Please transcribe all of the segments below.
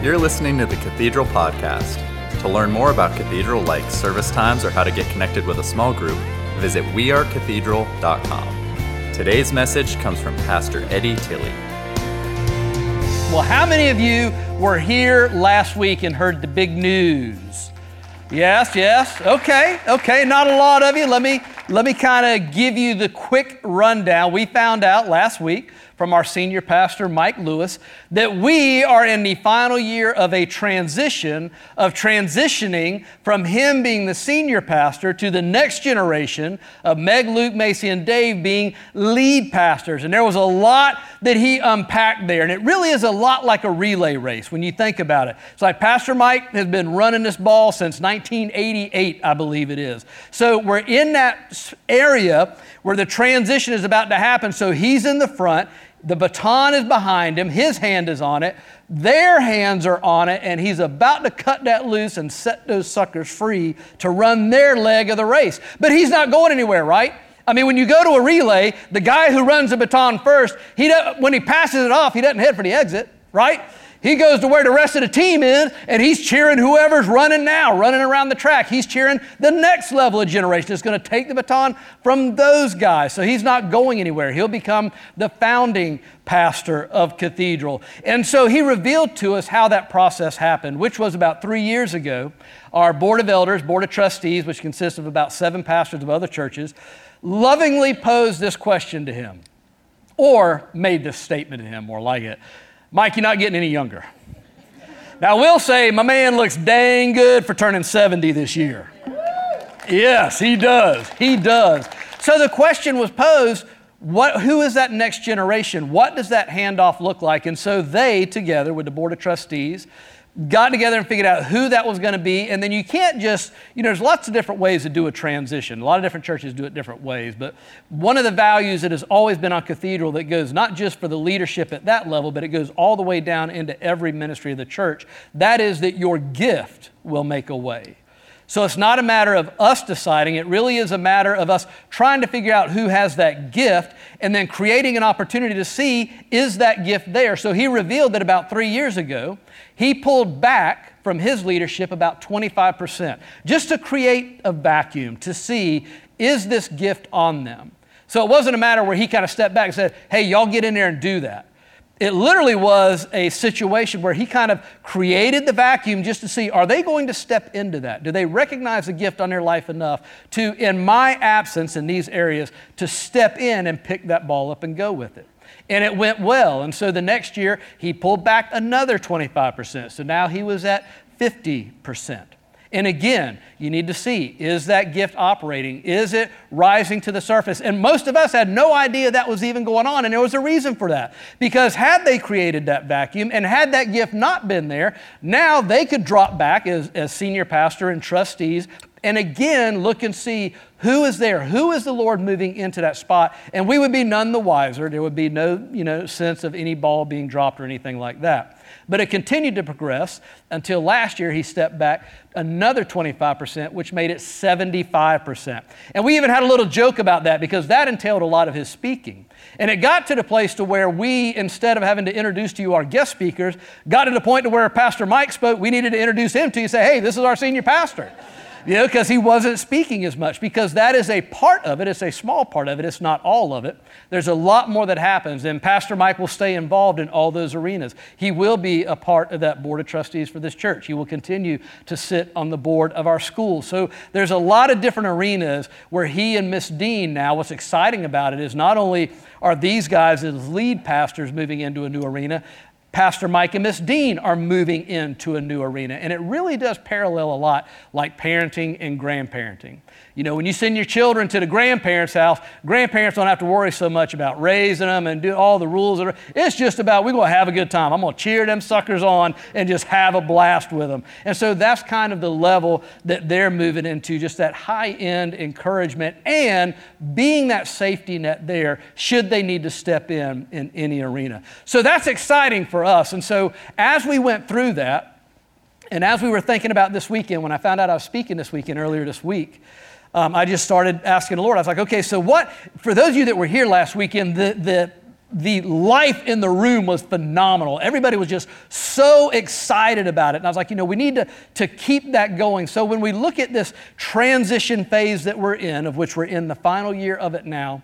You're listening to the Cathedral Podcast. To learn more about Cathedral like service times or how to get connected with a small group, visit wearecathedral.com. Today's message comes from Pastor Eddie Tilley. Well, how many of you were here last week and heard the big news? Yes, yes. Okay, okay. Not a lot of you. Let me let me kind of give you the quick rundown. We found out last week from our senior pastor, Mike Lewis, that we are in the final year of a transition, of transitioning from him being the senior pastor to the next generation of Meg, Luke, Macy, and Dave being lead pastors. And there was a lot that he unpacked there. And it really is a lot like a relay race when you think about it. It's like Pastor Mike has been running this ball since 1988, I believe it is. So we're in that area where the transition is about to happen. So he's in the front. The baton is behind him, his hand is on it, their hands are on it, and he's about to cut that loose and set those suckers free to run their leg of the race. But he's not going anywhere, right? I mean, when you go to a relay, the guy who runs the baton first, he when he passes it off, he doesn't head for the exit, right? He goes to where the rest of the team is, and he's cheering whoever's running now, running around the track. He's cheering the next level of generation that's going to take the baton from those guys. So he's not going anywhere. He'll become the founding pastor of Cathedral. And so he revealed to us how that process happened, which was about three years ago. Our board of elders, board of trustees, which consists of about seven pastors of other churches, lovingly posed this question to him, or made this statement to him, more like it. Mike, you're not getting any younger. Now, I will say my man looks dang good for turning 70 this year. Yes, he does. He does. So the question was posed what, who is that next generation? What does that handoff look like? And so they, together with the Board of Trustees, got together and figured out who that was going to be. And then you can't just, you know, there's lots of different ways to do a transition. A lot of different churches do it different ways. But one of the values that has always been on Cathedral that goes not just for the leadership at that level, but it goes all the way down into every ministry of the church, that is that your gift will make a way. So it's not a matter of us deciding, it really is a matter of us trying to figure out who has that gift and then creating an opportunity to see is that gift there. So he revealed that about three years ago, he pulled back from his leadership about 25%, just to create a vacuum to see is this gift on them. So it wasn't a matter where he kind of stepped back and said, hey, y'all get in there and do that. It literally was a situation where he kind of created the vacuum just to see are they going to step into that? Do they recognize the gift on their life enough to, in my absence in these areas, to step in and pick that ball up and go with it? And it went well. And so the next year, he pulled back another 25%. So now he was at 50%. And again, you need to see is that gift operating? Is it rising to the surface? And most of us had no idea that was even going on, and there was a reason for that. Because had they created that vacuum and had that gift not been there, now they could drop back as, as senior pastor and trustees and again look and see who is there who is the lord moving into that spot and we would be none the wiser there would be no you know sense of any ball being dropped or anything like that but it continued to progress until last year he stepped back another 25%, which made it 75%. And we even had a little joke about that because that entailed a lot of his speaking. And it got to the place to where we, instead of having to introduce to you our guest speakers, got to the point to where Pastor Mike spoke, we needed to introduce him to you, say, hey, this is our senior pastor you know, because he wasn't speaking as much, because that is a part of it. It's a small part of it, it's not all of it. There's a lot more that happens, and Pastor Mike will stay involved in all those arenas. He will be a part of that board of trustees for this church. He will continue to sit on the board of our school. So there's a lot of different arenas where he and Miss Dean now, what's exciting about it is not only are these guys as lead pastors moving into a new arena, Pastor Mike and Miss Dean are moving into a new arena. And it really does parallel a lot like parenting and grandparenting. You know, when you send your children to the grandparents' house, grandparents don't have to worry so much about raising them and do all the rules. It's just about we're going to have a good time. I'm going to cheer them suckers on and just have a blast with them. And so that's kind of the level that they're moving into, just that high end encouragement and being that safety net there should they need to step in in any arena. So that's exciting for us. And so as we went through that, and as we were thinking about this weekend, when I found out I was speaking this weekend earlier this week, um, I just started asking the Lord. I was like, okay, so what, for those of you that were here last weekend, the, the the life in the room was phenomenal. Everybody was just so excited about it. And I was like, you know, we need to, to keep that going. So when we look at this transition phase that we're in, of which we're in the final year of it now,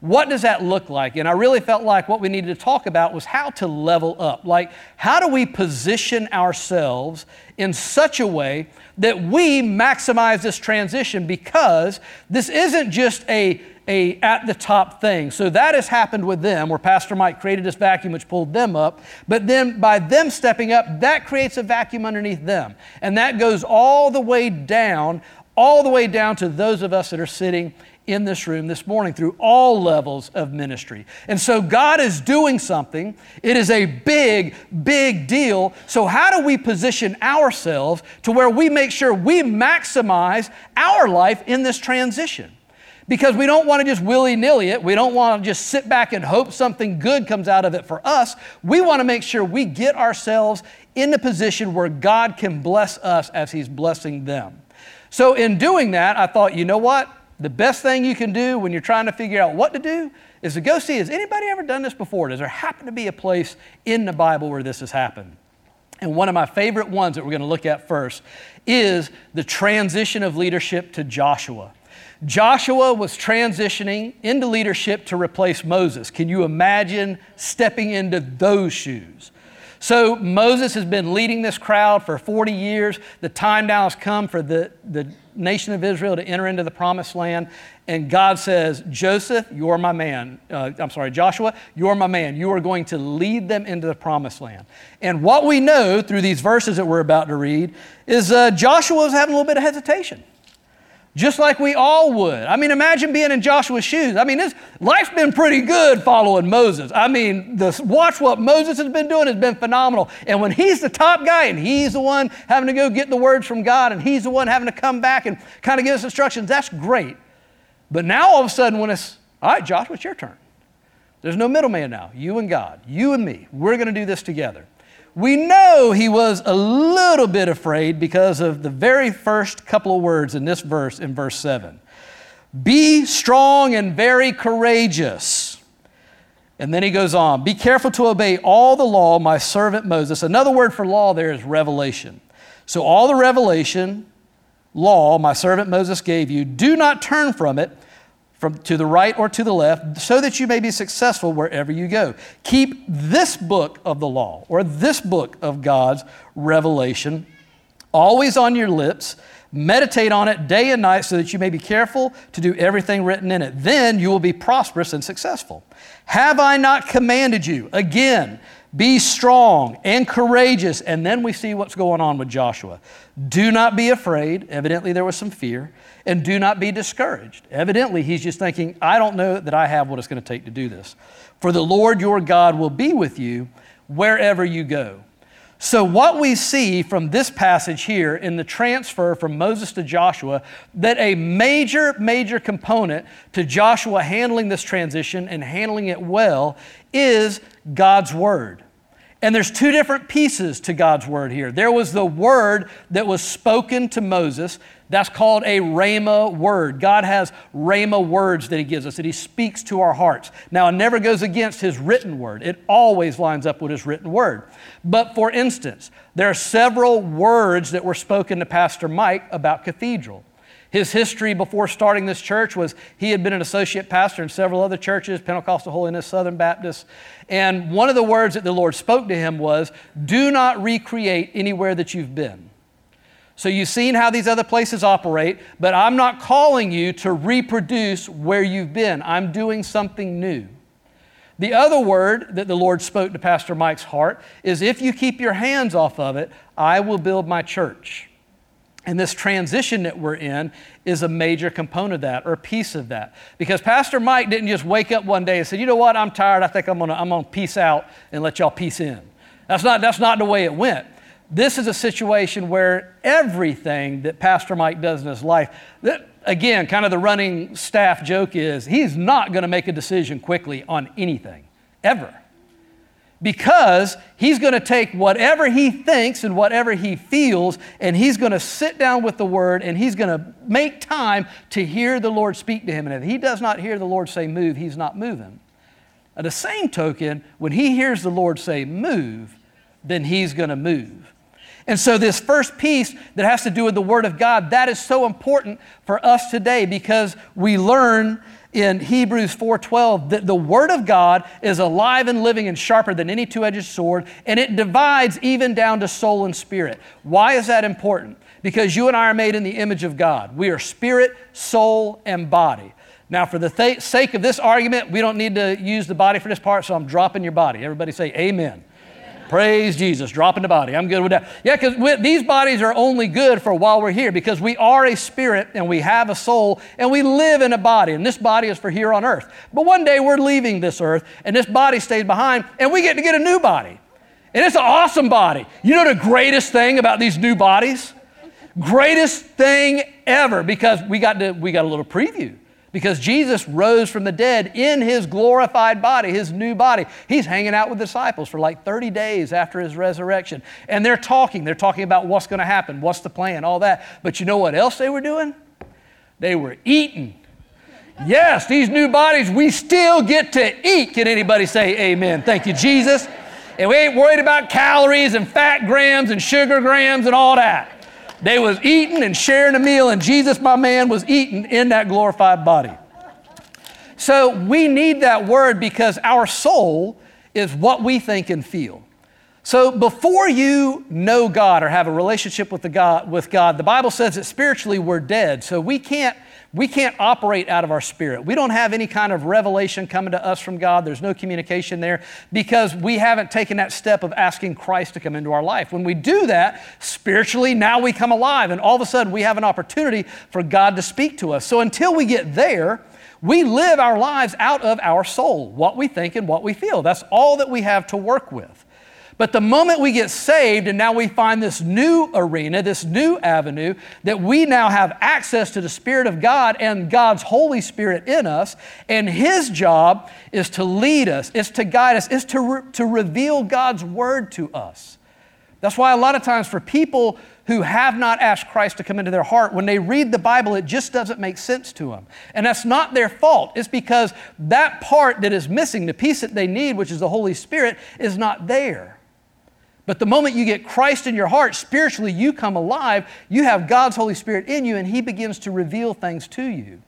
what does that look like? And I really felt like what we needed to talk about was how to level up. Like, how do we position ourselves in such a way that we maximize this transition? Because this isn't just a a at the top thing. So that has happened with them, where Pastor Mike created this vacuum which pulled them up. But then by them stepping up, that creates a vacuum underneath them. And that goes all the way down, all the way down to those of us that are sitting in this room this morning through all levels of ministry. And so God is doing something. It is a big, big deal. So, how do we position ourselves to where we make sure we maximize our life in this transition? Because we don't want to just willy nilly it. We don't want to just sit back and hope something good comes out of it for us. We want to make sure we get ourselves in a position where God can bless us as He's blessing them. So, in doing that, I thought, you know what? The best thing you can do when you're trying to figure out what to do is to go see has anybody ever done this before? Does there happen to be a place in the Bible where this has happened? And one of my favorite ones that we're going to look at first is the transition of leadership to Joshua. Joshua was transitioning into leadership to replace Moses. Can you imagine stepping into those shoes? So Moses has been leading this crowd for 40 years. The time now has come for the, the nation of Israel to enter into the promised land. And God says, Joseph, you're my man. Uh, I'm sorry, Joshua, you're my man. You are going to lead them into the promised land. And what we know through these verses that we're about to read is uh, Joshua was having a little bit of hesitation just like we all would. I mean, imagine being in Joshua's shoes. I mean, this, life's been pretty good following Moses. I mean, the, watch what Moses has been doing has been phenomenal. And when he's the top guy and he's the one having to go get the words from God and he's the one having to come back and kind of give us instructions, that's great. But now all of a sudden, when it's, all right, Joshua, it's your turn. There's no middleman now. You and God, you and me, we're going to do this together. We know he was a little bit afraid because of the very first couple of words in this verse, in verse 7. Be strong and very courageous. And then he goes on, Be careful to obey all the law my servant Moses. Another word for law there is revelation. So, all the revelation, law my servant Moses gave you, do not turn from it from to the right or to the left, so that you may be successful wherever you go. Keep this book of the law or this book of God's revelation always on your lips. Meditate on it day and night so that you may be careful to do everything written in it. Then you will be prosperous and successful. Have I not commanded you? Again, be strong and courageous. And then we see what's going on with Joshua. Do not be afraid. Evidently, there was some fear and do not be discouraged. Evidently, he's just thinking, I don't know that I have what it's going to take to do this. For the Lord your God will be with you wherever you go. So, what we see from this passage here in the transfer from Moses to Joshua, that a major, major component to Joshua handling this transition and handling it well is God's Word. And there's two different pieces to God's Word here. There was the Word that was spoken to Moses, that's called a Rhema word. God has Rhema words that He gives us, that He speaks to our hearts. Now, it never goes against His written word, it always lines up with His written word. But for instance, there are several words that were spoken to Pastor Mike about cathedral. His history before starting this church was he had been an associate pastor in several other churches, Pentecostal Holiness, Southern Baptist. And one of the words that the Lord spoke to him was, Do not recreate anywhere that you've been. So you've seen how these other places operate, but I'm not calling you to reproduce where you've been. I'm doing something new. The other word that the Lord spoke to Pastor Mike's heart is if you keep your hands off of it, I will build my church. And this transition that we're in is a major component of that or a piece of that. Because Pastor Mike didn't just wake up one day and say, you know what, I'm tired, I think I'm gonna, I'm gonna peace out and let y'all peace in. That's not, that's not the way it went. This is a situation where everything that Pastor Mike does in his life, that, again, kind of the running staff joke is he's not going to make a decision quickly on anything, ever. Because he's going to take whatever he thinks and whatever he feels, and he's going to sit down with the word and he's going to make time to hear the Lord speak to him. And if he does not hear the Lord say move, he's not moving. At the same token, when he hears the Lord say, move, then he's going to move. And so, this first piece that has to do with the Word of God, that is so important for us today because we learn in Hebrews 4:12 that the word of God is alive and living and sharper than any two-edged sword and it divides even down to soul and spirit. Why is that important? Because you and I are made in the image of God. We are spirit, soul, and body. Now, for the th- sake of this argument, we don't need to use the body for this part, so I'm dropping your body. Everybody say amen. Praise Jesus. Dropping the body. I'm good with that. Yeah, because these bodies are only good for while we're here because we are a spirit and we have a soul and we live in a body. And this body is for here on earth. But one day we're leaving this earth and this body stays behind and we get to get a new body. And it's an awesome body. You know the greatest thing about these new bodies? Greatest thing ever because we got, to, we got a little preview because Jesus rose from the dead in his glorified body, his new body. He's hanging out with disciples for like 30 days after his resurrection. And they're talking. They're talking about what's going to happen, what's the plan, all that. But you know what else they were doing? They were eating. Yes, these new bodies, we still get to eat. Can anybody say amen? Thank you, Jesus. And we ain't worried about calories and fat grams and sugar grams and all that. They was eating and sharing a meal, and Jesus, my man, was eating in that glorified body. So we need that word because our soul is what we think and feel. So before you know God or have a relationship with, the God, with God, the Bible says that spiritually we're dead. So we can't we can't operate out of our spirit. We don't have any kind of revelation coming to us from God. There's no communication there because we haven't taken that step of asking Christ to come into our life. When we do that, spiritually, now we come alive, and all of a sudden we have an opportunity for God to speak to us. So until we get there, we live our lives out of our soul, what we think and what we feel. That's all that we have to work with. But the moment we get saved and now we find this new arena, this new avenue, that we now have access to the Spirit of God and God's Holy Spirit in us, and His job is to lead us, is to guide us, is to, re- to reveal God's Word to us. That's why a lot of times for people who have not asked Christ to come into their heart, when they read the Bible, it just doesn't make sense to them. And that's not their fault. It's because that part that is missing, the piece that they need, which is the Holy Spirit, is not there. But the moment you get Christ in your heart, spiritually you come alive, you have God's Holy Spirit in you, and He begins to reveal things to you.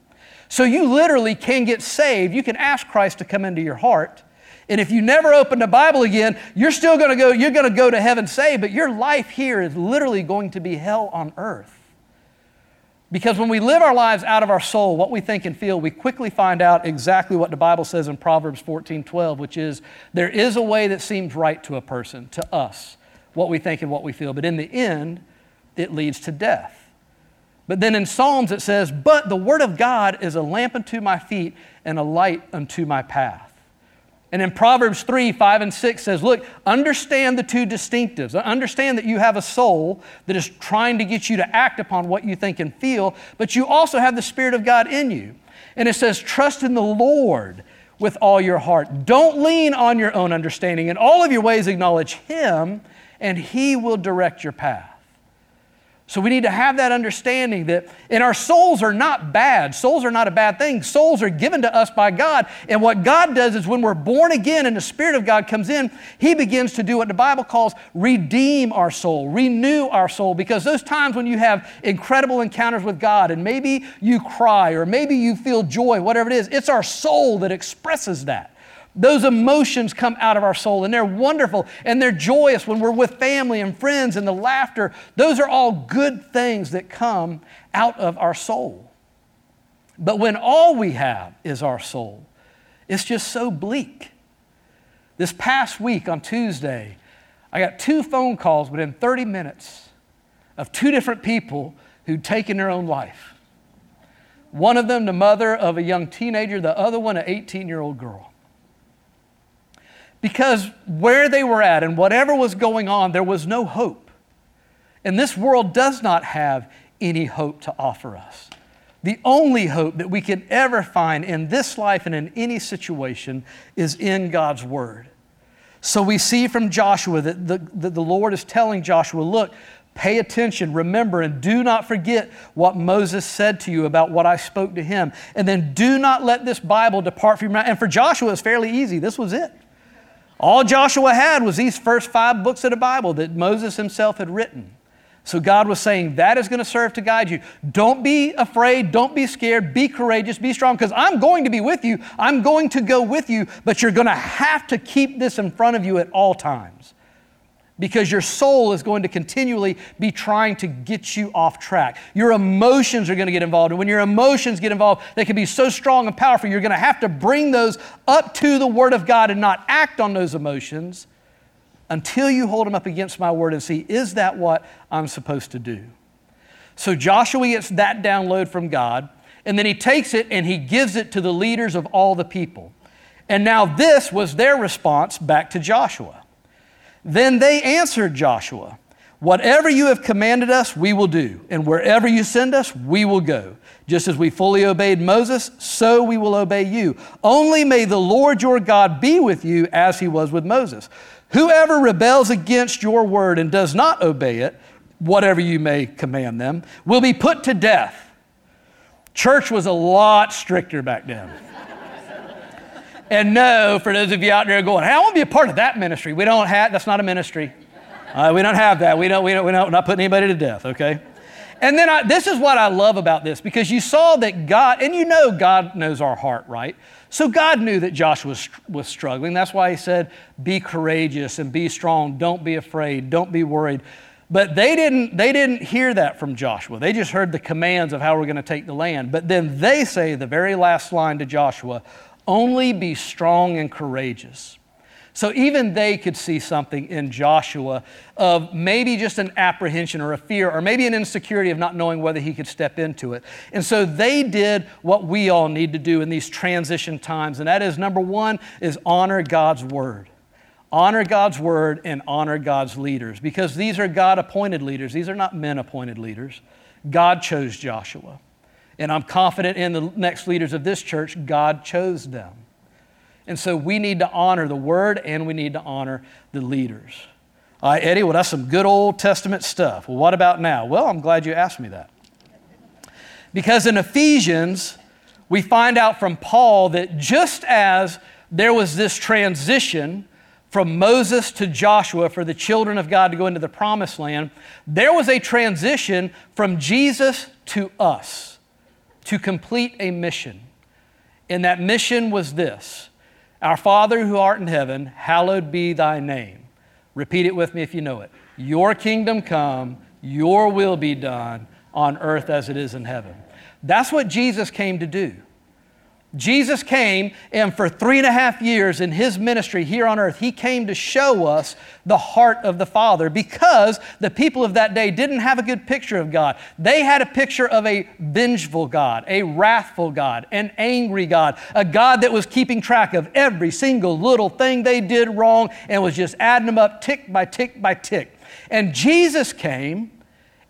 So you literally can get saved. You can ask Christ to come into your heart. And if you never open the Bible again, you're still going to go, you're going to go to heaven saved, but your life here is literally going to be hell on earth. Because when we live our lives out of our soul, what we think and feel, we quickly find out exactly what the Bible says in Proverbs 14 12, which is there is a way that seems right to a person, to us, what we think and what we feel, but in the end, it leads to death. But then in Psalms it says, But the word of God is a lamp unto my feet and a light unto my path. And in Proverbs 3, 5, and 6 says, Look, understand the two distinctives. Understand that you have a soul that is trying to get you to act upon what you think and feel, but you also have the Spirit of God in you. And it says, Trust in the Lord with all your heart. Don't lean on your own understanding. In all of your ways, acknowledge Him, and He will direct your path. So we need to have that understanding that, and our souls are not bad. Souls are not a bad thing. Souls are given to us by God. And what God does is when we're born again and the Spirit of God comes in, He begins to do what the Bible calls redeem our soul, renew our soul. Because those times when you have incredible encounters with God and maybe you cry or maybe you feel joy, whatever it is, it's our soul that expresses that. Those emotions come out of our soul and they're wonderful and they're joyous when we're with family and friends and the laughter. Those are all good things that come out of our soul. But when all we have is our soul, it's just so bleak. This past week on Tuesday, I got two phone calls within 30 minutes of two different people who'd taken their own life. One of them, the mother of a young teenager, the other one, an 18 year old girl. Because where they were at and whatever was going on, there was no hope. And this world does not have any hope to offer us. The only hope that we can ever find in this life and in any situation is in God's Word. So we see from Joshua that the, that the Lord is telling Joshua, look, Pay attention, remember, and do not forget what Moses said to you about what I spoke to him. And then do not let this Bible depart from your mouth. And for Joshua, it's fairly easy. This was it. All Joshua had was these first five books of the Bible that Moses himself had written. So God was saying that is going to serve to guide you. Don't be afraid. Don't be scared. Be courageous. Be strong because I'm going to be with you. I'm going to go with you, but you're going to have to keep this in front of you at all times because your soul is going to continually be trying to get you off track. Your emotions are going to get involved. And when your emotions get involved, they can be so strong and powerful, you're going to have to bring those up to the Word of God and not act on those emotions until you hold them up against my word and see, is that what I'm supposed to do? So Joshua gets that download from God, and then he takes it and he gives it to the leaders of all the people. And now this was their response back to Joshua. Then they answered Joshua, Whatever you have commanded us, we will do, and wherever you send us, we will go. Just as we fully obeyed Moses, so we will obey you. Only may the Lord your God be with you as he was with Moses. Whoever rebels against your word and does not obey it, whatever you may command them, will be put to death. Church was a lot stricter back then. And no, for those of you out there going, hey, I want to be a part of that ministry. We don't have, that's not a ministry. Uh, we don't have that. We don't, we don't, we don't, we're not putting anybody to death, okay? And then I, this is what I love about this because you saw that God, and you know God knows our heart, right? So God knew that Joshua was, was struggling. That's why he said, Be courageous and be strong. Don't be afraid. Don't be worried. But they didn't, they didn't hear that from Joshua. They just heard the commands of how we're going to take the land. But then they say the very last line to Joshua only be strong and courageous. So even they could see something in Joshua of maybe just an apprehension or a fear or maybe an insecurity of not knowing whether he could step into it. And so they did what we all need to do in these transition times, and that is number one is honor God's word. Honor God's word and honor God's leaders because these are God appointed leaders. These are not men appointed leaders. God chose Joshua. And I'm confident in the next leaders of this church, God chose them. And so we need to honor the word and we need to honor the leaders. All right, Eddie, well, that's some good Old Testament stuff. Well, what about now? Well, I'm glad you asked me that. Because in Ephesians, we find out from Paul that just as there was this transition from Moses to Joshua for the children of God to go into the promised land, there was a transition from Jesus to us to complete a mission. And that mission was this our Father who art in heaven, hallowed be thy name. Repeat it with me if you know it. Your kingdom come, your will be done on earth as it is in heaven. That's what Jesus came to do. Jesus came, and for three and a half years in his ministry here on earth, he came to show us the heart of the Father because the people of that day didn't have a good picture of God. They had a picture of a vengeful God, a wrathful God, an angry God, a God that was keeping track of every single little thing they did wrong and was just adding them up tick by tick by tick. And Jesus came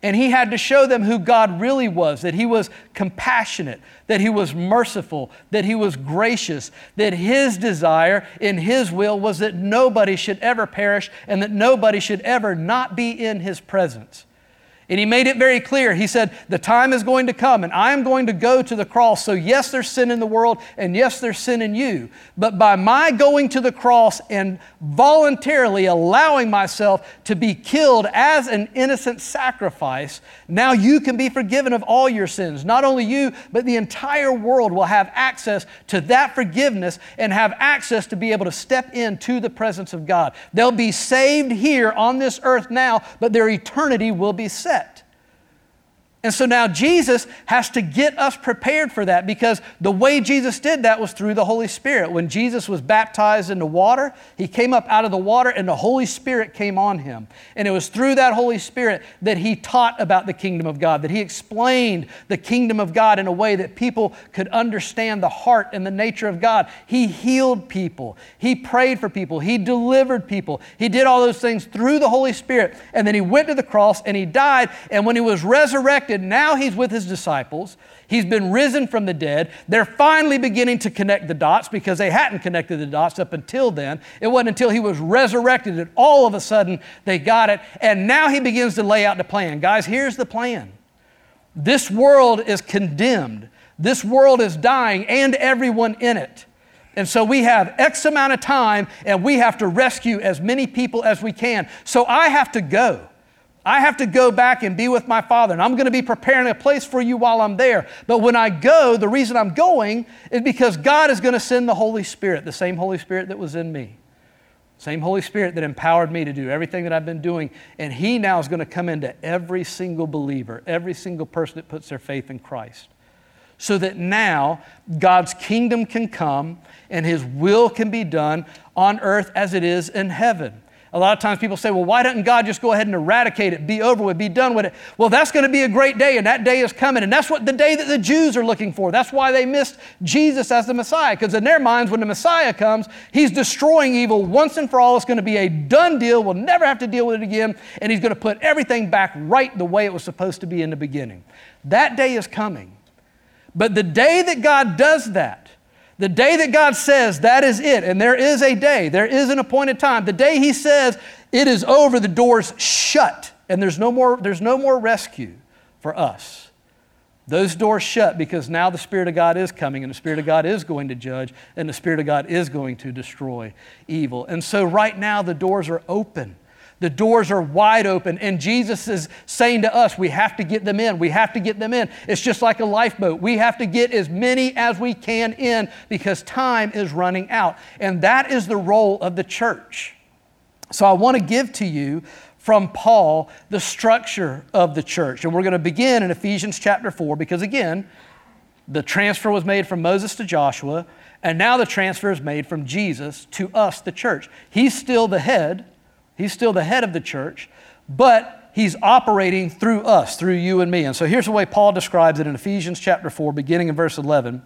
and he had to show them who God really was that he was compassionate, that he was merciful, that he was gracious, that his desire in his will was that nobody should ever perish and that nobody should ever not be in his presence. And he made it very clear. He said, The time is going to come, and I am going to go to the cross. So, yes, there's sin in the world, and yes, there's sin in you. But by my going to the cross and voluntarily allowing myself to be killed as an innocent sacrifice, now you can be forgiven of all your sins. Not only you, but the entire world will have access to that forgiveness and have access to be able to step into the presence of God. They'll be saved here on this earth now, but their eternity will be set. And so now Jesus has to get us prepared for that because the way Jesus did that was through the Holy Spirit. When Jesus was baptized into water, he came up out of the water and the Holy Spirit came on him. And it was through that Holy Spirit that he taught about the kingdom of God, that he explained the kingdom of God in a way that people could understand the heart and the nature of God. He healed people, he prayed for people, he delivered people. He did all those things through the Holy Spirit. And then he went to the cross and he died. And when he was resurrected, now he's with his disciples. He's been risen from the dead. They're finally beginning to connect the dots because they hadn't connected the dots up until then. It wasn't until he was resurrected that all of a sudden they got it. And now he begins to lay out the plan. Guys, here's the plan this world is condemned, this world is dying, and everyone in it. And so we have X amount of time and we have to rescue as many people as we can. So I have to go. I have to go back and be with my Father, and I'm going to be preparing a place for you while I'm there. But when I go, the reason I'm going is because God is going to send the Holy Spirit, the same Holy Spirit that was in me. Same Holy Spirit that empowered me to do everything that I've been doing. And He now is going to come into every single believer, every single person that puts their faith in Christ. So that now God's kingdom can come and His will can be done on earth as it is in heaven. A lot of times people say, well, why doesn't God just go ahead and eradicate it, be over with, be done with it? Well, that's going to be a great day, and that day is coming. And that's what the day that the Jews are looking for. That's why they missed Jesus as the Messiah, because in their minds, when the Messiah comes, he's destroying evil once and for all. It's going to be a done deal. We'll never have to deal with it again. And he's going to put everything back right the way it was supposed to be in the beginning. That day is coming. But the day that God does that, the day that God says that is it, and there is a day, there is an appointed time, the day He says it is over, the door's shut, and there's no more, there's no more rescue for us. Those doors shut because now the Spirit of God is coming, and the Spirit of God is going to judge, and the Spirit of God is going to destroy evil. And so, right now, the doors are open. The doors are wide open, and Jesus is saying to us, we have to get them in. We have to get them in. It's just like a lifeboat. We have to get as many as we can in because time is running out. And that is the role of the church. So I want to give to you from Paul the structure of the church. And we're going to begin in Ephesians chapter 4 because, again, the transfer was made from Moses to Joshua, and now the transfer is made from Jesus to us, the church. He's still the head. He's still the head of the church, but he's operating through us, through you and me. And so here's the way Paul describes it in Ephesians chapter 4, beginning in verse 11.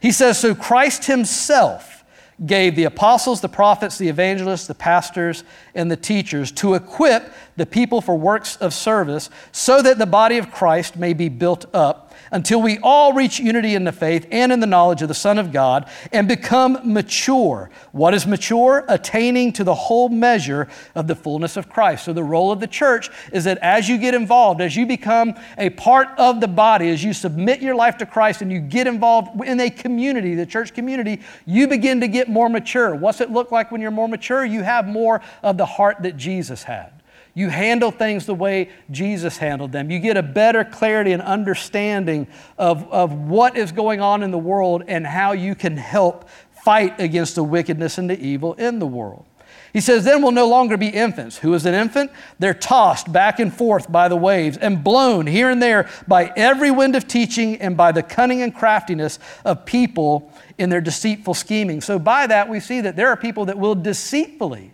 He says, So Christ himself gave the apostles, the prophets, the evangelists, the pastors, and the teachers to equip the people for works of service so that the body of Christ may be built up until we all reach unity in the faith and in the knowledge of the Son of God and become mature. What is mature? Attaining to the whole measure of the fullness of Christ. So, the role of the church is that as you get involved, as you become a part of the body, as you submit your life to Christ and you get involved in a community, the church community, you begin to get more mature. What's it look like when you're more mature? You have more of the heart that Jesus had. You handle things the way Jesus handled them. You get a better clarity and understanding of, of what is going on in the world and how you can help fight against the wickedness and the evil in the world. He says, Then we'll no longer be infants. Who is an infant? They're tossed back and forth by the waves and blown here and there by every wind of teaching and by the cunning and craftiness of people in their deceitful scheming. So, by that, we see that there are people that will deceitfully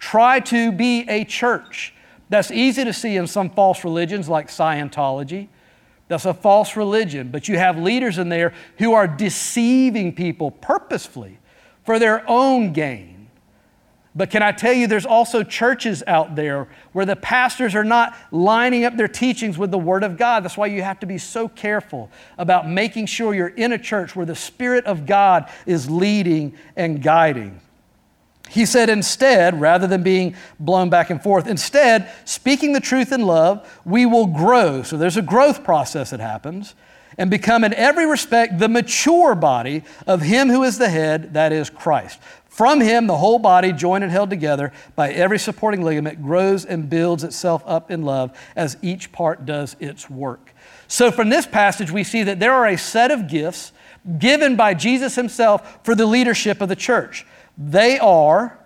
try to be a church. That's easy to see in some false religions like Scientology. That's a false religion, but you have leaders in there who are deceiving people purposefully for their own gain. But can I tell you, there's also churches out there where the pastors are not lining up their teachings with the Word of God. That's why you have to be so careful about making sure you're in a church where the Spirit of God is leading and guiding. He said, instead, rather than being blown back and forth, instead, speaking the truth in love, we will grow. So there's a growth process that happens and become in every respect the mature body of Him who is the head, that is Christ. From Him, the whole body, joined and held together by every supporting ligament, grows and builds itself up in love as each part does its work. So, from this passage, we see that there are a set of gifts given by Jesus Himself for the leadership of the church. They are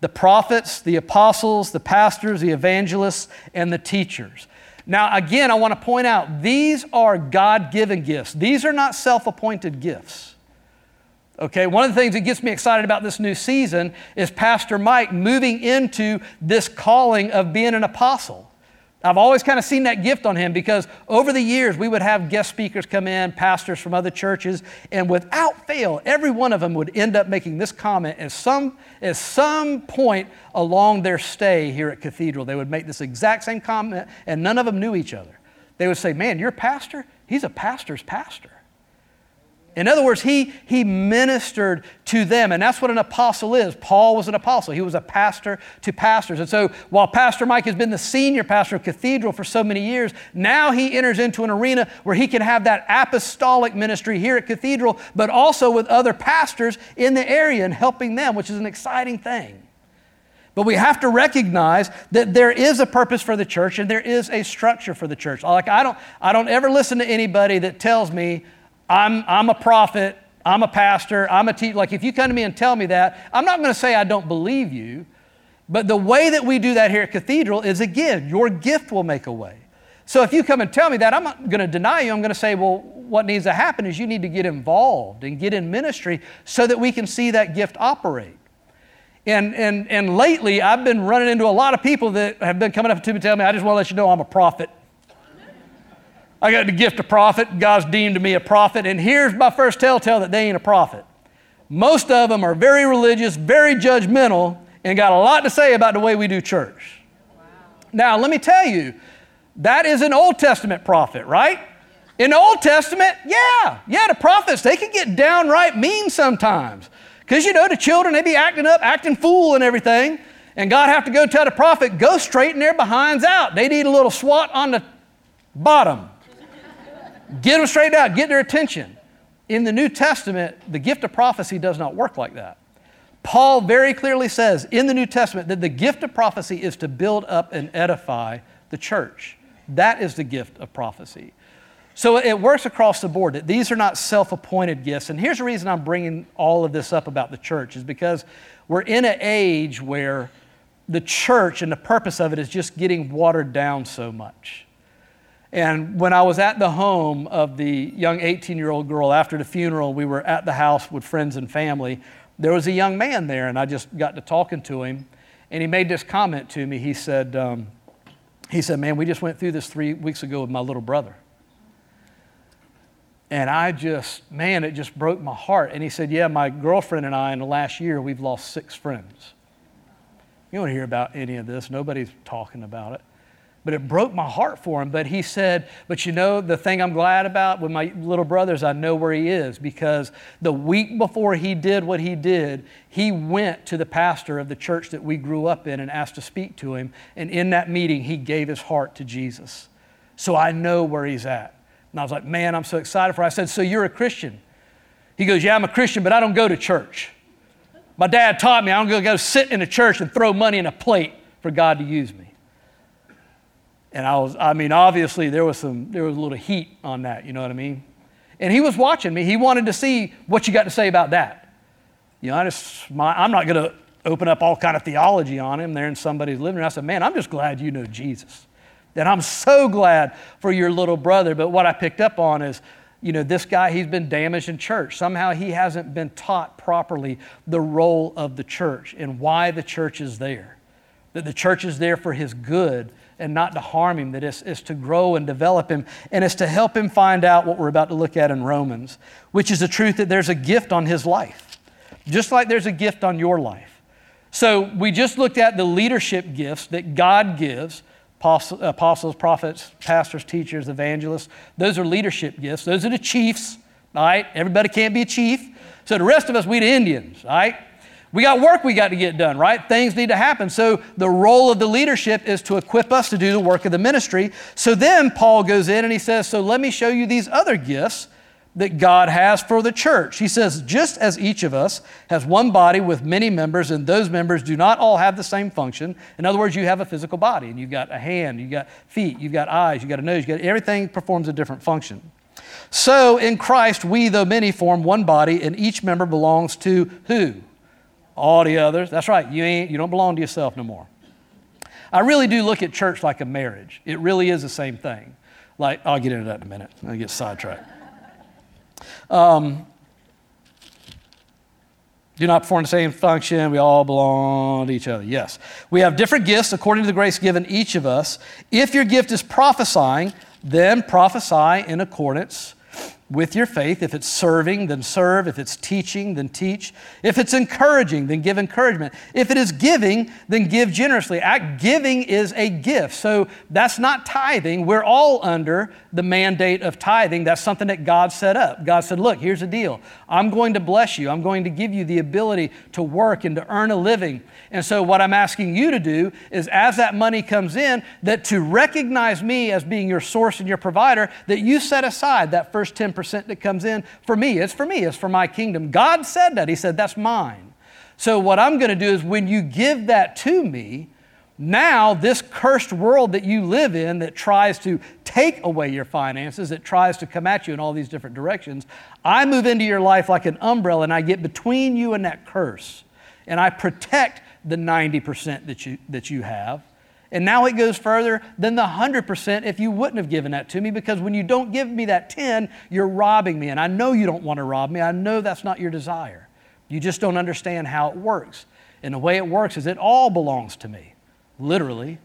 the prophets, the apostles, the pastors, the evangelists, and the teachers. Now, again, I want to point out these are God given gifts, these are not self appointed gifts. Okay, one of the things that gets me excited about this new season is Pastor Mike moving into this calling of being an apostle. I've always kind of seen that gift on him because over the years we would have guest speakers come in, pastors from other churches, and without fail, every one of them would end up making this comment at some, at some point along their stay here at Cathedral. They would make this exact same comment, and none of them knew each other. They would say, Man, you're a pastor? He's a pastor's pastor. In other words, he, he ministered to them, and that's what an apostle is. Paul was an apostle, he was a pastor to pastors. And so, while Pastor Mike has been the senior pastor of Cathedral for so many years, now he enters into an arena where he can have that apostolic ministry here at Cathedral, but also with other pastors in the area and helping them, which is an exciting thing. But we have to recognize that there is a purpose for the church and there is a structure for the church. Like I don't, I don't ever listen to anybody that tells me I'm, I'm a prophet, I'm a pastor, I'm a teacher. Like if you come to me and tell me that, I'm not going to say I don't believe you. But the way that we do that here at Cathedral is again, your gift will make a way. So if you come and tell me that, I'm not going to deny you. I'm going to say, well, what needs to happen is you need to get involved and get in ministry so that we can see that gift operate. And, and, and lately, I've been running into a lot of people that have been coming up to me and telling me, I just want to let you know I'm a prophet. I got the gift of prophet. God's deemed me a prophet. And here's my first telltale that they ain't a prophet. Most of them are very religious, very judgmental, and got a lot to say about the way we do church. Wow. Now, let me tell you, that is an Old Testament prophet, right? In the Old Testament, yeah, yeah, the prophets, they can get downright mean sometimes. Because you know, the children, they be acting up, acting fool and everything. And God have to go tell the prophet, go straighten their behinds out. They need a little swat on the bottom. Get them straightened out, get their attention. In the New Testament, the gift of prophecy does not work like that. Paul very clearly says in the New Testament that the gift of prophecy is to build up and edify the church. That is the gift of prophecy. So it works across the board that these are not self appointed gifts. And here's the reason I'm bringing all of this up about the church is because we're in an age where the church and the purpose of it is just getting watered down so much. And when I was at the home of the young 18 year old girl after the funeral, we were at the house with friends and family. There was a young man there, and I just got to talking to him. And he made this comment to me. He said, um, he said, Man, we just went through this three weeks ago with my little brother. And I just, man, it just broke my heart. And he said, Yeah, my girlfriend and I in the last year, we've lost six friends. You don't hear about any of this, nobody's talking about it. But it broke my heart for him. But he said, But you know, the thing I'm glad about with my little brothers, I know where he is because the week before he did what he did, he went to the pastor of the church that we grew up in and asked to speak to him. And in that meeting, he gave his heart to Jesus. So I know where he's at. And I was like, man, I'm so excited for. I said, so you're a Christian? He goes, yeah, I'm a Christian, but I don't go to church. My dad taught me I don't go sit in a church and throw money in a plate for God to use me. And I was, I mean, obviously there was some, there was a little heat on that, you know what I mean? And he was watching me. He wanted to see what you got to say about that. You know, I just, my, I'm not going to open up all kind of theology on him there in somebody's living room. I said, man, I'm just glad you know Jesus. And I'm so glad for your little brother. But what I picked up on is, you know, this guy, he's been damaged in church. Somehow he hasn't been taught properly the role of the church and why the church is there. That the church is there for his good and not to harm him, that it's, it's to grow and develop him, and it's to help him find out what we're about to look at in Romans, which is the truth that there's a gift on his life, just like there's a gift on your life. So we just looked at the leadership gifts that God gives apostles, prophets, pastors, teachers, evangelists. Those are leadership gifts. Those are the chiefs, all right? Everybody can't be a chief. So the rest of us, we the Indians, all right? We got work we got to get done, right? Things need to happen. So the role of the leadership is to equip us to do the work of the ministry. So then Paul goes in and he says, So let me show you these other gifts that God has for the church. He says, just as each of us has one body with many members, and those members do not all have the same function. In other words, you have a physical body, and you've got a hand, you've got feet, you've got eyes, you've got a nose, you got everything performs a different function. So in Christ, we, though many, form one body, and each member belongs to who? All the others. That's right. You ain't you don't belong to yourself no more. I really do look at church like a marriage. It really is the same thing. Like I'll get into that in a minute. I get sidetracked. Um, do not perform the same function. We all belong to each other. Yes. We have different gifts according to the grace given each of us. If your gift is prophesying, then prophesy in accordance with your faith. If it's serving, then serve. If it's teaching, then teach. If it's encouraging, then give encouragement. If it is giving, then give generously. Act giving is a gift. So that's not tithing. We're all under the mandate of tithing. That's something that God set up. God said, Look, here's the deal. I'm going to bless you. I'm going to give you the ability to work and to earn a living. And so, what I'm asking you to do is, as that money comes in, that to recognize me as being your source and your provider, that you set aside that first 10% that comes in for me. It's for me, it's for my kingdom. God said that. He said, That's mine. So, what I'm going to do is, when you give that to me, now, this cursed world that you live in that tries to take away your finances, that tries to come at you in all these different directions, I move into your life like an umbrella and I get between you and that curse. And I protect the 90% that you, that you have. And now it goes further than the 100% if you wouldn't have given that to me, because when you don't give me that 10, you're robbing me. And I know you don't want to rob me. I know that's not your desire. You just don't understand how it works. And the way it works is it all belongs to me, literally.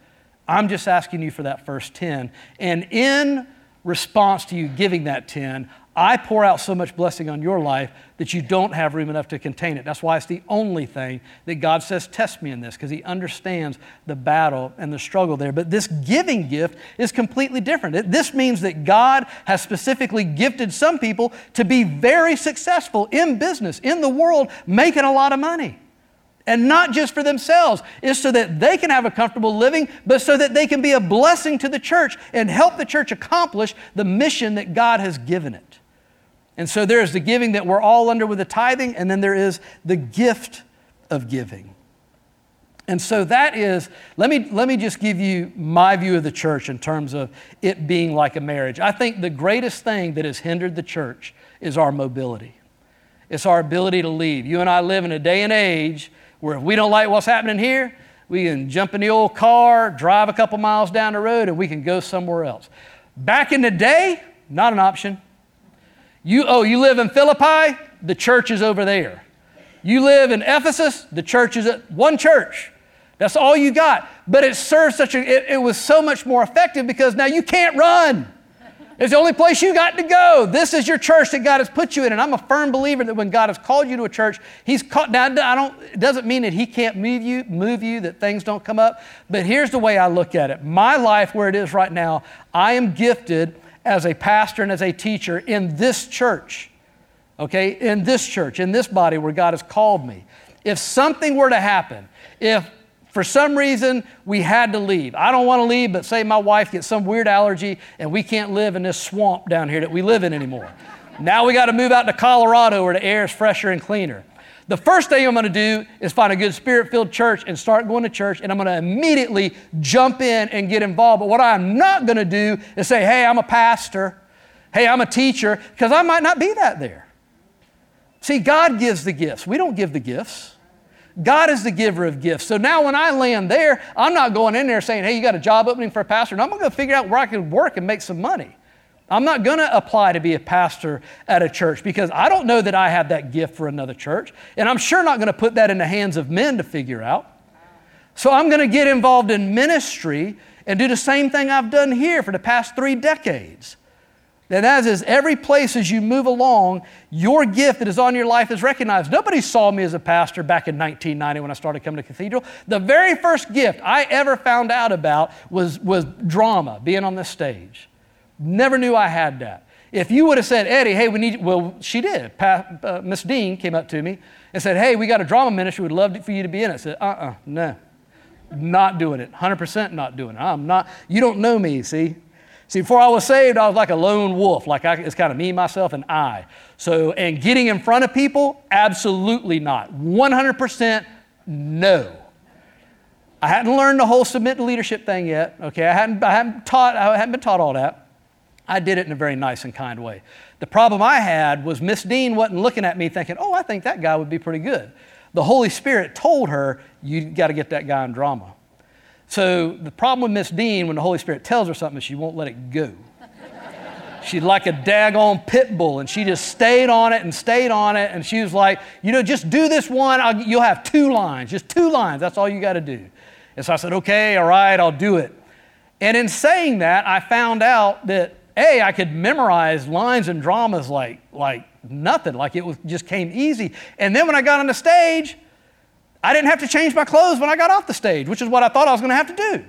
I'm just asking you for that first 10. And in response to you giving that 10, I pour out so much blessing on your life that you don't have room enough to contain it. That's why it's the only thing that God says, test me in this, because He understands the battle and the struggle there. But this giving gift is completely different. this means that God has specifically gifted some people to be very successful in business, in the world, making a lot of money. And not just for themselves, it's so that they can have a comfortable living, but so that they can be a blessing to the church and help the church accomplish the mission that God has given it. And so there's the giving that we're all under with the tithing, and then there is the gift of giving. And so that is, let me, let me just give you my view of the church in terms of it being like a marriage. I think the greatest thing that has hindered the church is our mobility. It's our ability to leave. You and I live in a day and age where if we don't like what's happening here, we can jump in the old car, drive a couple miles down the road, and we can go somewhere else. Back in the day, not an option. You, oh, you live in Philippi? The church is over there. You live in Ephesus? The church is at one church. That's all you got. But it served such a, it, it was so much more effective because now you can't run. It's the only place you got to go. This is your church that God has put you in. And I'm a firm believer that when God has called you to a church, He's caught now I don't it doesn't mean that He can't move you, move you, that things don't come up. But here's the way I look at it. My life where it is right now, I am gifted as a pastor and as a teacher in this church, okay, in this church, in this body where God has called me. If something were to happen, if for some reason we had to leave, I don't want to leave, but say my wife gets some weird allergy and we can't live in this swamp down here that we live in anymore. now we got to move out to Colorado where the air is fresher and cleaner. The first thing I'm going to do is find a good spirit filled church and start going to church, and I'm going to immediately jump in and get involved. But what I'm not going to do is say, hey, I'm a pastor, hey, I'm a teacher, because I might not be that there. See, God gives the gifts, we don't give the gifts. God is the giver of gifts. So now when I land there, I'm not going in there saying, hey, you got a job opening for a pastor. And I'm going to figure out where I can work and make some money. I'm not going to apply to be a pastor at a church because I don't know that I have that gift for another church. And I'm sure not going to put that in the hands of men to figure out. So I'm going to get involved in ministry and do the same thing I've done here for the past three decades. And that is, every place as you move along, your gift that is on your life is recognized. Nobody saw me as a pastor back in 1990 when I started coming to Cathedral. The very first gift I ever found out about was, was drama, being on the stage. Never knew I had that. If you would have said, Eddie, hey, we need, well, she did. Pa, uh, Miss Dean came up to me and said, hey, we got a drama ministry. We'd love for you to be in it. I said, uh uh-uh, uh no. Not doing it. 100% not doing it. I'm not, you don't know me, see? See, before I was saved, I was like a lone wolf. Like I, it's kind of me, myself, and I. So, and getting in front of people, absolutely not. 100% no. I hadn't learned the whole submit to leadership thing yet. Okay, I hadn't, I hadn't taught, I hadn't been taught all that. I did it in a very nice and kind way. The problem I had was Miss Dean wasn't looking at me thinking, oh, I think that guy would be pretty good. The Holy Spirit told her, you got to get that guy in drama. So the problem with Miss Dean, when the Holy Spirit tells her something, she won't let it go. She's like a daggone pit bull, and she just stayed on it and stayed on it. And she was like, you know, just do this one. I'll, you'll have two lines, just two lines. That's all you got to do. And so I said, okay, all right, I'll do it. And in saying that, I found out that A, I could memorize lines and dramas like, like nothing, like it was, just came easy. And then when I got on the stage, I didn't have to change my clothes when I got off the stage, which is what I thought I was going to have to do.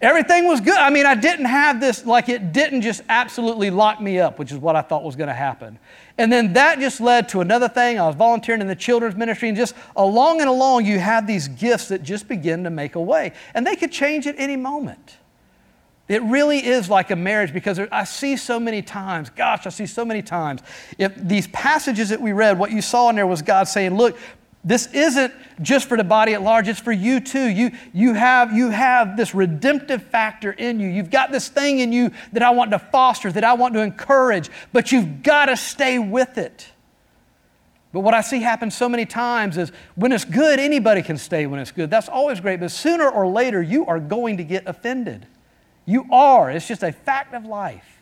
Everything was good. I mean, I didn't have this, like, it didn't just absolutely lock me up, which is what I thought was going to happen. And then that just led to another thing. I was volunteering in the children's ministry, and just along and along, you have these gifts that just begin to make a way. And they could change at any moment. It really is like a marriage because I see so many times, gosh, I see so many times. If these passages that we read, what you saw in there was God saying, look, this isn't just for the body at large, it's for you too. You, you, have, you have this redemptive factor in you. You've got this thing in you that I want to foster, that I want to encourage, but you've got to stay with it. But what I see happen so many times is when it's good, anybody can stay when it's good. That's always great, but sooner or later, you are going to get offended. You are. It's just a fact of life.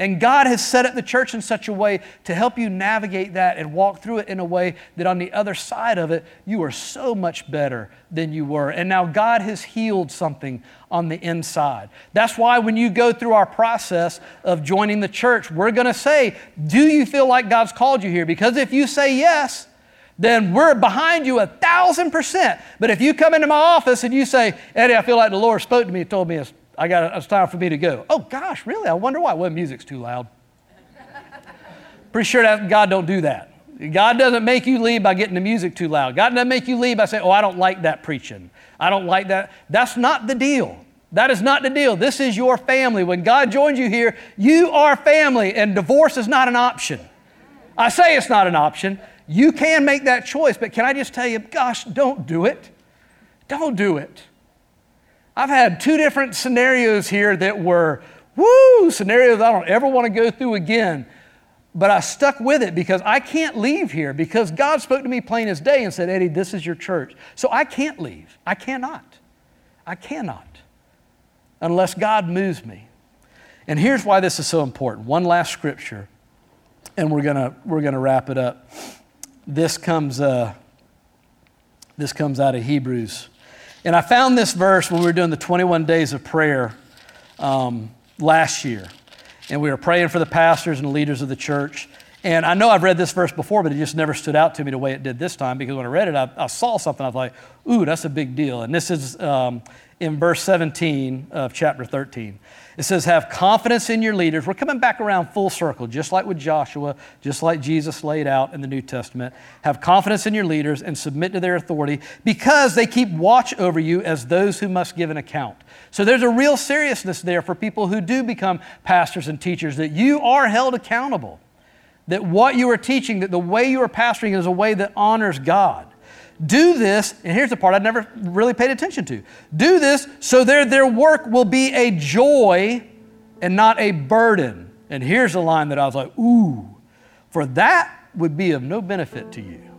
And God has set up the church in such a way to help you navigate that and walk through it in a way that on the other side of it, you are so much better than you were. And now God has healed something on the inside. That's why when you go through our process of joining the church, we're going to say, Do you feel like God's called you here? Because if you say yes, then we're behind you a thousand percent. But if you come into my office and you say, Eddie, I feel like the Lord spoke to me and told me it's I got it's time for me to go. Oh gosh, really? I wonder why. Well, music's too loud. Pretty sure that God don't do that. God doesn't make you leave by getting the music too loud. God doesn't make you leave by saying, "Oh, I don't like that preaching. I don't like that." That's not the deal. That is not the deal. This is your family. When God joins you here, you are family, and divorce is not an option. I say it's not an option. You can make that choice, but can I just tell you, gosh, don't do it. Don't do it. I've had two different scenarios here that were, woo, scenarios I don't ever want to go through again. But I stuck with it because I can't leave here because God spoke to me plain as day and said, Eddie, this is your church. So I can't leave. I cannot. I cannot unless God moves me. And here's why this is so important. One last scripture, and we're gonna we're gonna wrap it up. This comes uh, this comes out of Hebrews and I found this verse when we were doing the 21 days of prayer um, last year. And we were praying for the pastors and leaders of the church. And I know I've read this verse before, but it just never stood out to me the way it did this time because when I read it, I, I saw something. I was like, ooh, that's a big deal. And this is um, in verse 17 of chapter 13. It says, Have confidence in your leaders. We're coming back around full circle, just like with Joshua, just like Jesus laid out in the New Testament. Have confidence in your leaders and submit to their authority because they keep watch over you as those who must give an account. So there's a real seriousness there for people who do become pastors and teachers that you are held accountable. That what you are teaching, that the way you are pastoring is a way that honors God. Do this, and here's the part I'd never really paid attention to. Do this so their, their work will be a joy and not a burden. And here's a line that I was like, ooh, for that would be of no benefit to you.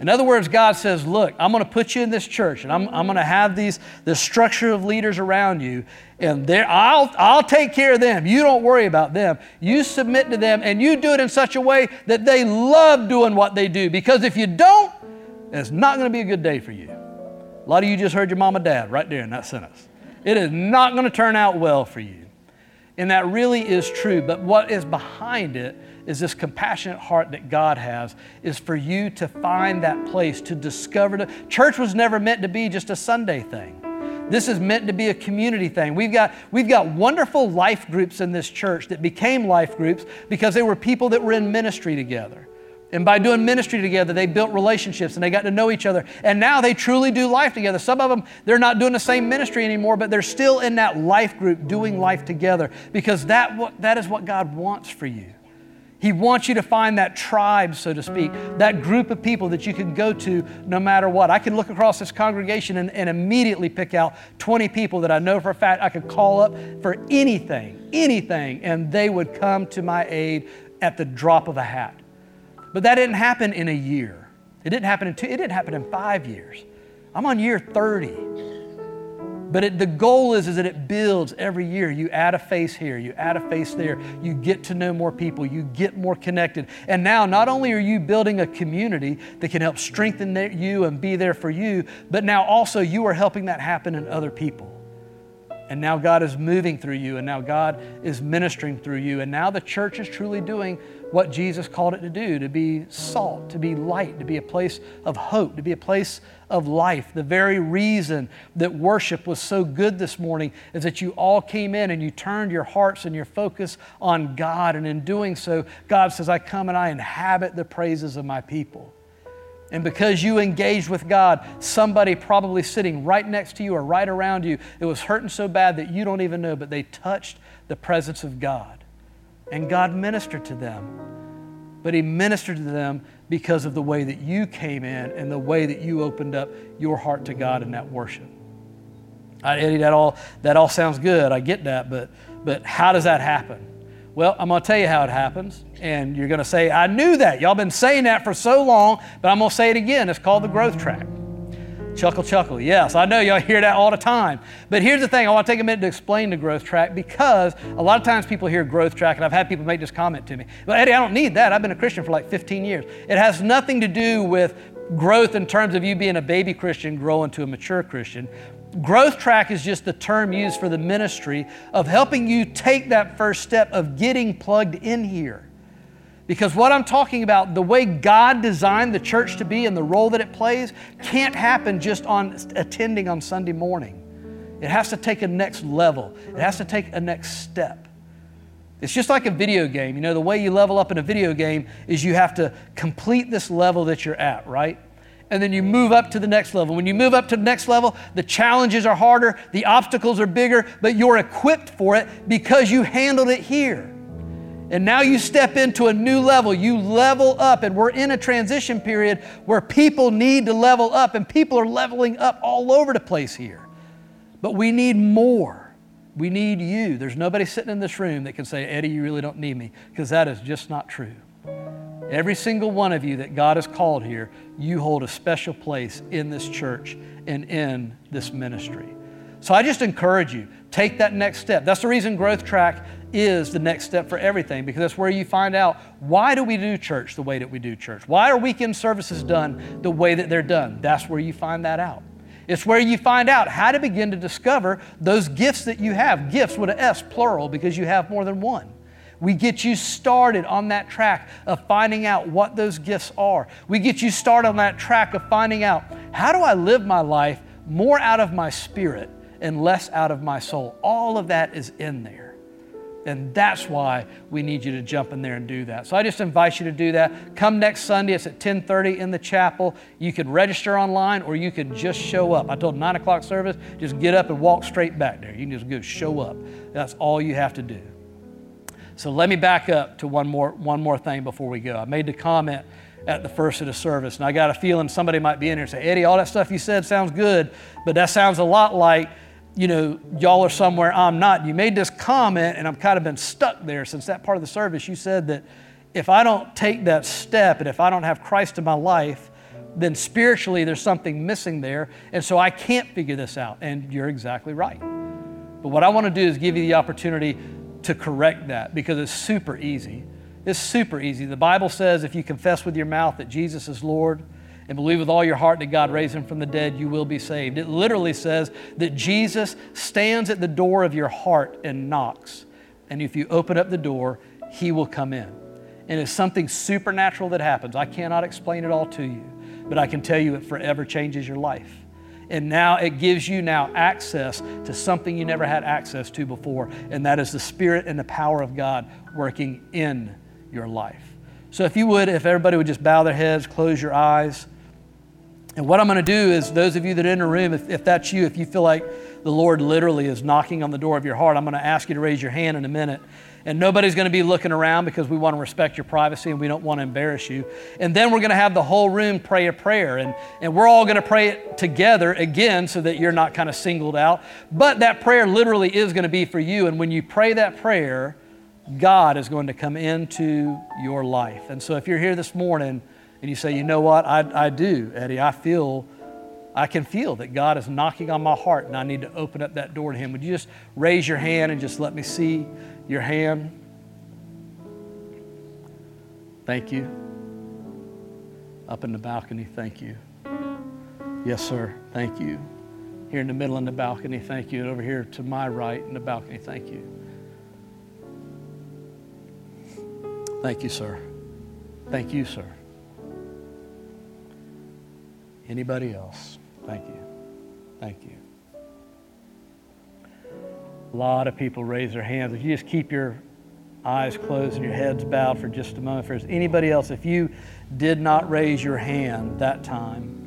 In other words, God says, Look, I'm going to put you in this church and I'm, I'm going to have these, this structure of leaders around you, and I'll, I'll take care of them. You don't worry about them. You submit to them and you do it in such a way that they love doing what they do. Because if you don't, and it's not going to be a good day for you. A lot of you just heard your mom and dad right there in that sentence. It is not going to turn out well for you. And that really is true. But what is behind it is this compassionate heart that God has, is for you to find that place, to discover. The, church was never meant to be just a Sunday thing. This is meant to be a community thing. We've got, we've got wonderful life groups in this church that became life groups because they were people that were in ministry together. And by doing ministry together, they built relationships and they got to know each other. And now they truly do life together. Some of them, they're not doing the same ministry anymore, but they're still in that life group doing life together because that, that is what God wants for you. He wants you to find that tribe, so to speak, that group of people that you can go to no matter what. I can look across this congregation and, and immediately pick out 20 people that I know for a fact I could call up for anything, anything, and they would come to my aid at the drop of a hat. But that didn't happen in a year. It didn't happen in two, it didn't happen in five years. I'm on year 30. But it, the goal is, is that it builds every year. You add a face here, you add a face there, you get to know more people, you get more connected. And now, not only are you building a community that can help strengthen you and be there for you, but now also you are helping that happen in other people. And now God is moving through you, and now God is ministering through you. And now the church is truly doing what Jesus called it to do to be salt, to be light, to be a place of hope, to be a place of life. The very reason that worship was so good this morning is that you all came in and you turned your hearts and your focus on God. And in doing so, God says, I come and I inhabit the praises of my people. And because you engaged with God, somebody probably sitting right next to you or right around you, it was hurting so bad that you don't even know, but they touched the presence of God. And God ministered to them. But He ministered to them because of the way that you came in and the way that you opened up your heart to God in that worship. Eddie, that all, that all sounds good. I get that, but, but how does that happen? Well, I'm going to tell you how it happens. And you're going to say, I knew that. Y'all been saying that for so long, but I'm going to say it again. It's called the growth track. Chuckle, chuckle. Yes, I know y'all hear that all the time. But here's the thing I want to take a minute to explain the growth track because a lot of times people hear growth track, and I've had people make this comment to me. Well, Eddie, I don't need that. I've been a Christian for like 15 years. It has nothing to do with growth in terms of you being a baby Christian growing to a mature Christian. Growth track is just the term used for the ministry of helping you take that first step of getting plugged in here. Because what I'm talking about, the way God designed the church to be and the role that it plays, can't happen just on attending on Sunday morning. It has to take a next level, it has to take a next step. It's just like a video game. You know, the way you level up in a video game is you have to complete this level that you're at, right? And then you move up to the next level. When you move up to the next level, the challenges are harder, the obstacles are bigger, but you're equipped for it because you handled it here. And now you step into a new level. You level up, and we're in a transition period where people need to level up, and people are leveling up all over the place here. But we need more. We need you. There's nobody sitting in this room that can say, Eddie, you really don't need me, because that is just not true. Every single one of you that God has called here, you hold a special place in this church and in this ministry. So I just encourage you, take that next step. That's the reason Growth Track is the next step for everything because that's where you find out why do we do church the way that we do church? Why are weekend services done the way that they're done? That's where you find that out. It's where you find out how to begin to discover those gifts that you have. Gifts with an S, plural, because you have more than one. We get you started on that track of finding out what those gifts are. We get you started on that track of finding out how do I live my life more out of my spirit and less out of my soul. All of that is in there. And that's why we need you to jump in there and do that. So I just invite you to do that. Come next Sunday. It's at 10:30 in the chapel. You can register online or you can just show up. I told 9 o'clock service, just get up and walk straight back there. You can just go show up. That's all you have to do. So let me back up to one more, one more thing before we go. I made the comment at the first of the service, and I got a feeling somebody might be in here and say, Eddie, all that stuff you said sounds good, but that sounds a lot like, you know, y'all are somewhere I'm not. You made this comment, and I've kind of been stuck there since that part of the service. You said that if I don't take that step and if I don't have Christ in my life, then spiritually there's something missing there, and so I can't figure this out. And you're exactly right. But what I want to do is give you the opportunity to correct that because it's super easy. It's super easy. The Bible says if you confess with your mouth that Jesus is Lord and believe with all your heart that God raised him from the dead, you will be saved. It literally says that Jesus stands at the door of your heart and knocks. And if you open up the door, he will come in. And it's something supernatural that happens. I cannot explain it all to you, but I can tell you it forever changes your life and now it gives you now access to something you never had access to before and that is the spirit and the power of god working in your life. So if you would if everybody would just bow their heads close your eyes. And what i'm going to do is those of you that are in the room if, if that's you if you feel like the lord literally is knocking on the door of your heart i'm going to ask you to raise your hand in a minute and nobody's going to be looking around because we want to respect your privacy and we don't want to embarrass you. And then we're going to have the whole room pray a prayer, and, and we're all going to pray it together again so that you're not kind of singled out. But that prayer literally is going to be for you, and when you pray that prayer, God is going to come into your life. And so if you're here this morning and you say, you know what, I, I do, Eddie, I feel. I can feel that God is knocking on my heart and I need to open up that door to Him. Would you just raise your hand and just let me see your hand. Thank you. Up in the balcony, thank you. Yes, sir. Thank you. Here in the middle in the balcony, thank you. And over here to my right in the balcony, thank you. Thank you, sir. Thank you, sir. Anybody else? Thank you. Thank you. A lot of people raise their hands. If you just keep your eyes closed and your heads bowed for just a moment, if there's anybody else, if you did not raise your hand that time,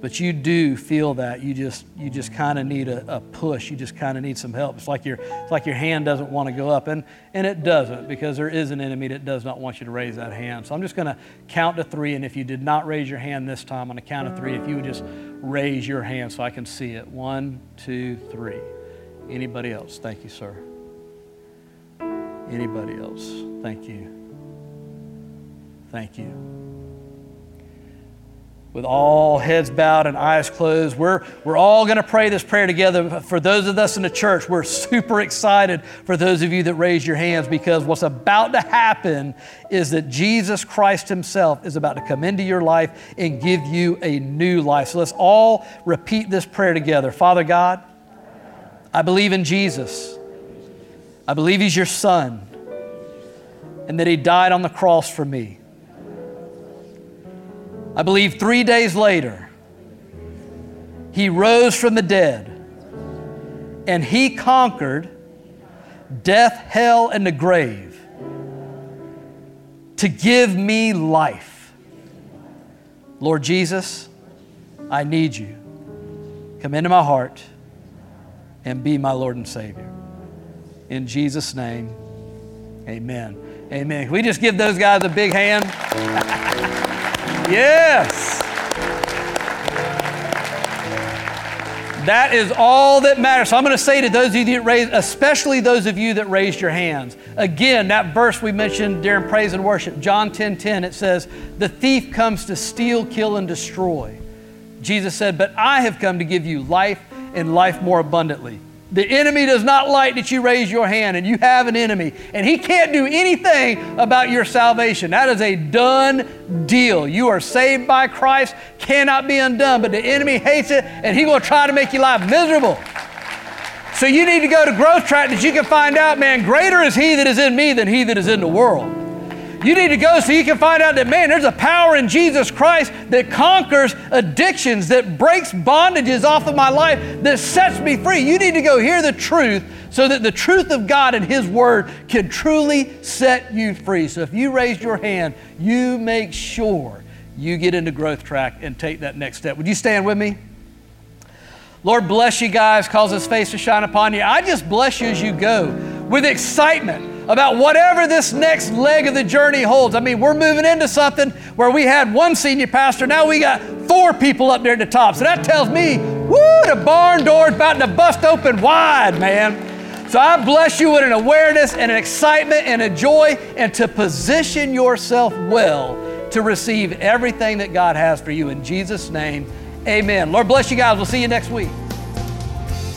but you do feel that you just you just kind of need a, a, push you just kind of need some help. It's like your it's like your hand doesn't want to go up and and it doesn't because there is an enemy that does not want you to raise that hand. So i'm just going to count to three and if you did not raise your hand this time on the count of three. If you would just raise your hand so i can see it. One two three anybody else thank you sir anybody else thank you thank you with all heads bowed and eyes closed. We're, we're all going to pray this prayer together. For those of us in the church, we're super excited for those of you that raise your hands because what's about to happen is that Jesus Christ Himself is about to come into your life and give you a new life. So let's all repeat this prayer together. Father God, I believe in Jesus. I believe He's your Son and that He died on the cross for me. I believe three days later, he rose from the dead and he conquered death, hell, and the grave to give me life. Lord Jesus, I need you. Come into my heart and be my Lord and Savior. In Jesus' name, amen. Amen. Can we just give those guys a big hand? Yes. That is all that matters. So I'm going to say to those of you that raised, especially those of you that raised your hands. Again, that verse we mentioned during praise and worship, John 10 10, it says, The thief comes to steal, kill, and destroy. Jesus said, But I have come to give you life and life more abundantly. The enemy does not like that you raise your hand and you have an enemy, and he can't do anything about your salvation. That is a done deal. You are saved by Christ, cannot be undone, but the enemy hates it and he will try to make your life miserable. So you need to go to Growth Track that you can find out, man, greater is he that is in me than he that is in the world. You need to go so you can find out that, man, there's a power in Jesus Christ that conquers addictions, that breaks bondages off of my life, that sets me free. You need to go hear the truth so that the truth of God and His Word can truly set you free. So if you raise your hand, you make sure you get into Growth Track and take that next step. Would you stand with me? Lord, bless you guys, cause His face to shine upon you. I just bless you as you go with excitement about whatever this next leg of the journey holds. I mean, we're moving into something where we had one senior pastor, now we got four people up there at the top. So that tells me, woo, the barn door's about to bust open wide, man. So I bless you with an awareness and an excitement and a joy and to position yourself well to receive everything that God has for you. In Jesus' name, amen. Lord bless you guys. We'll see you next week.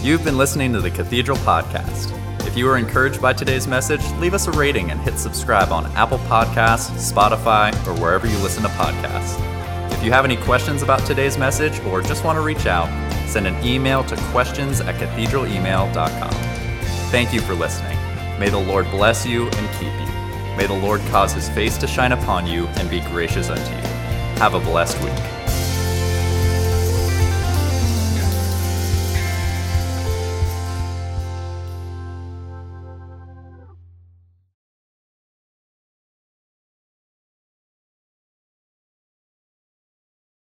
You've been listening to the Cathedral Podcast. If you were encouraged by today's message, leave us a rating and hit subscribe on Apple Podcasts, Spotify, or wherever you listen to podcasts. If you have any questions about today's message or just want to reach out, send an email to questions at cathedralemail.com. Thank you for listening. May the Lord bless you and keep you. May the Lord cause his face to shine upon you and be gracious unto you. Have a blessed week.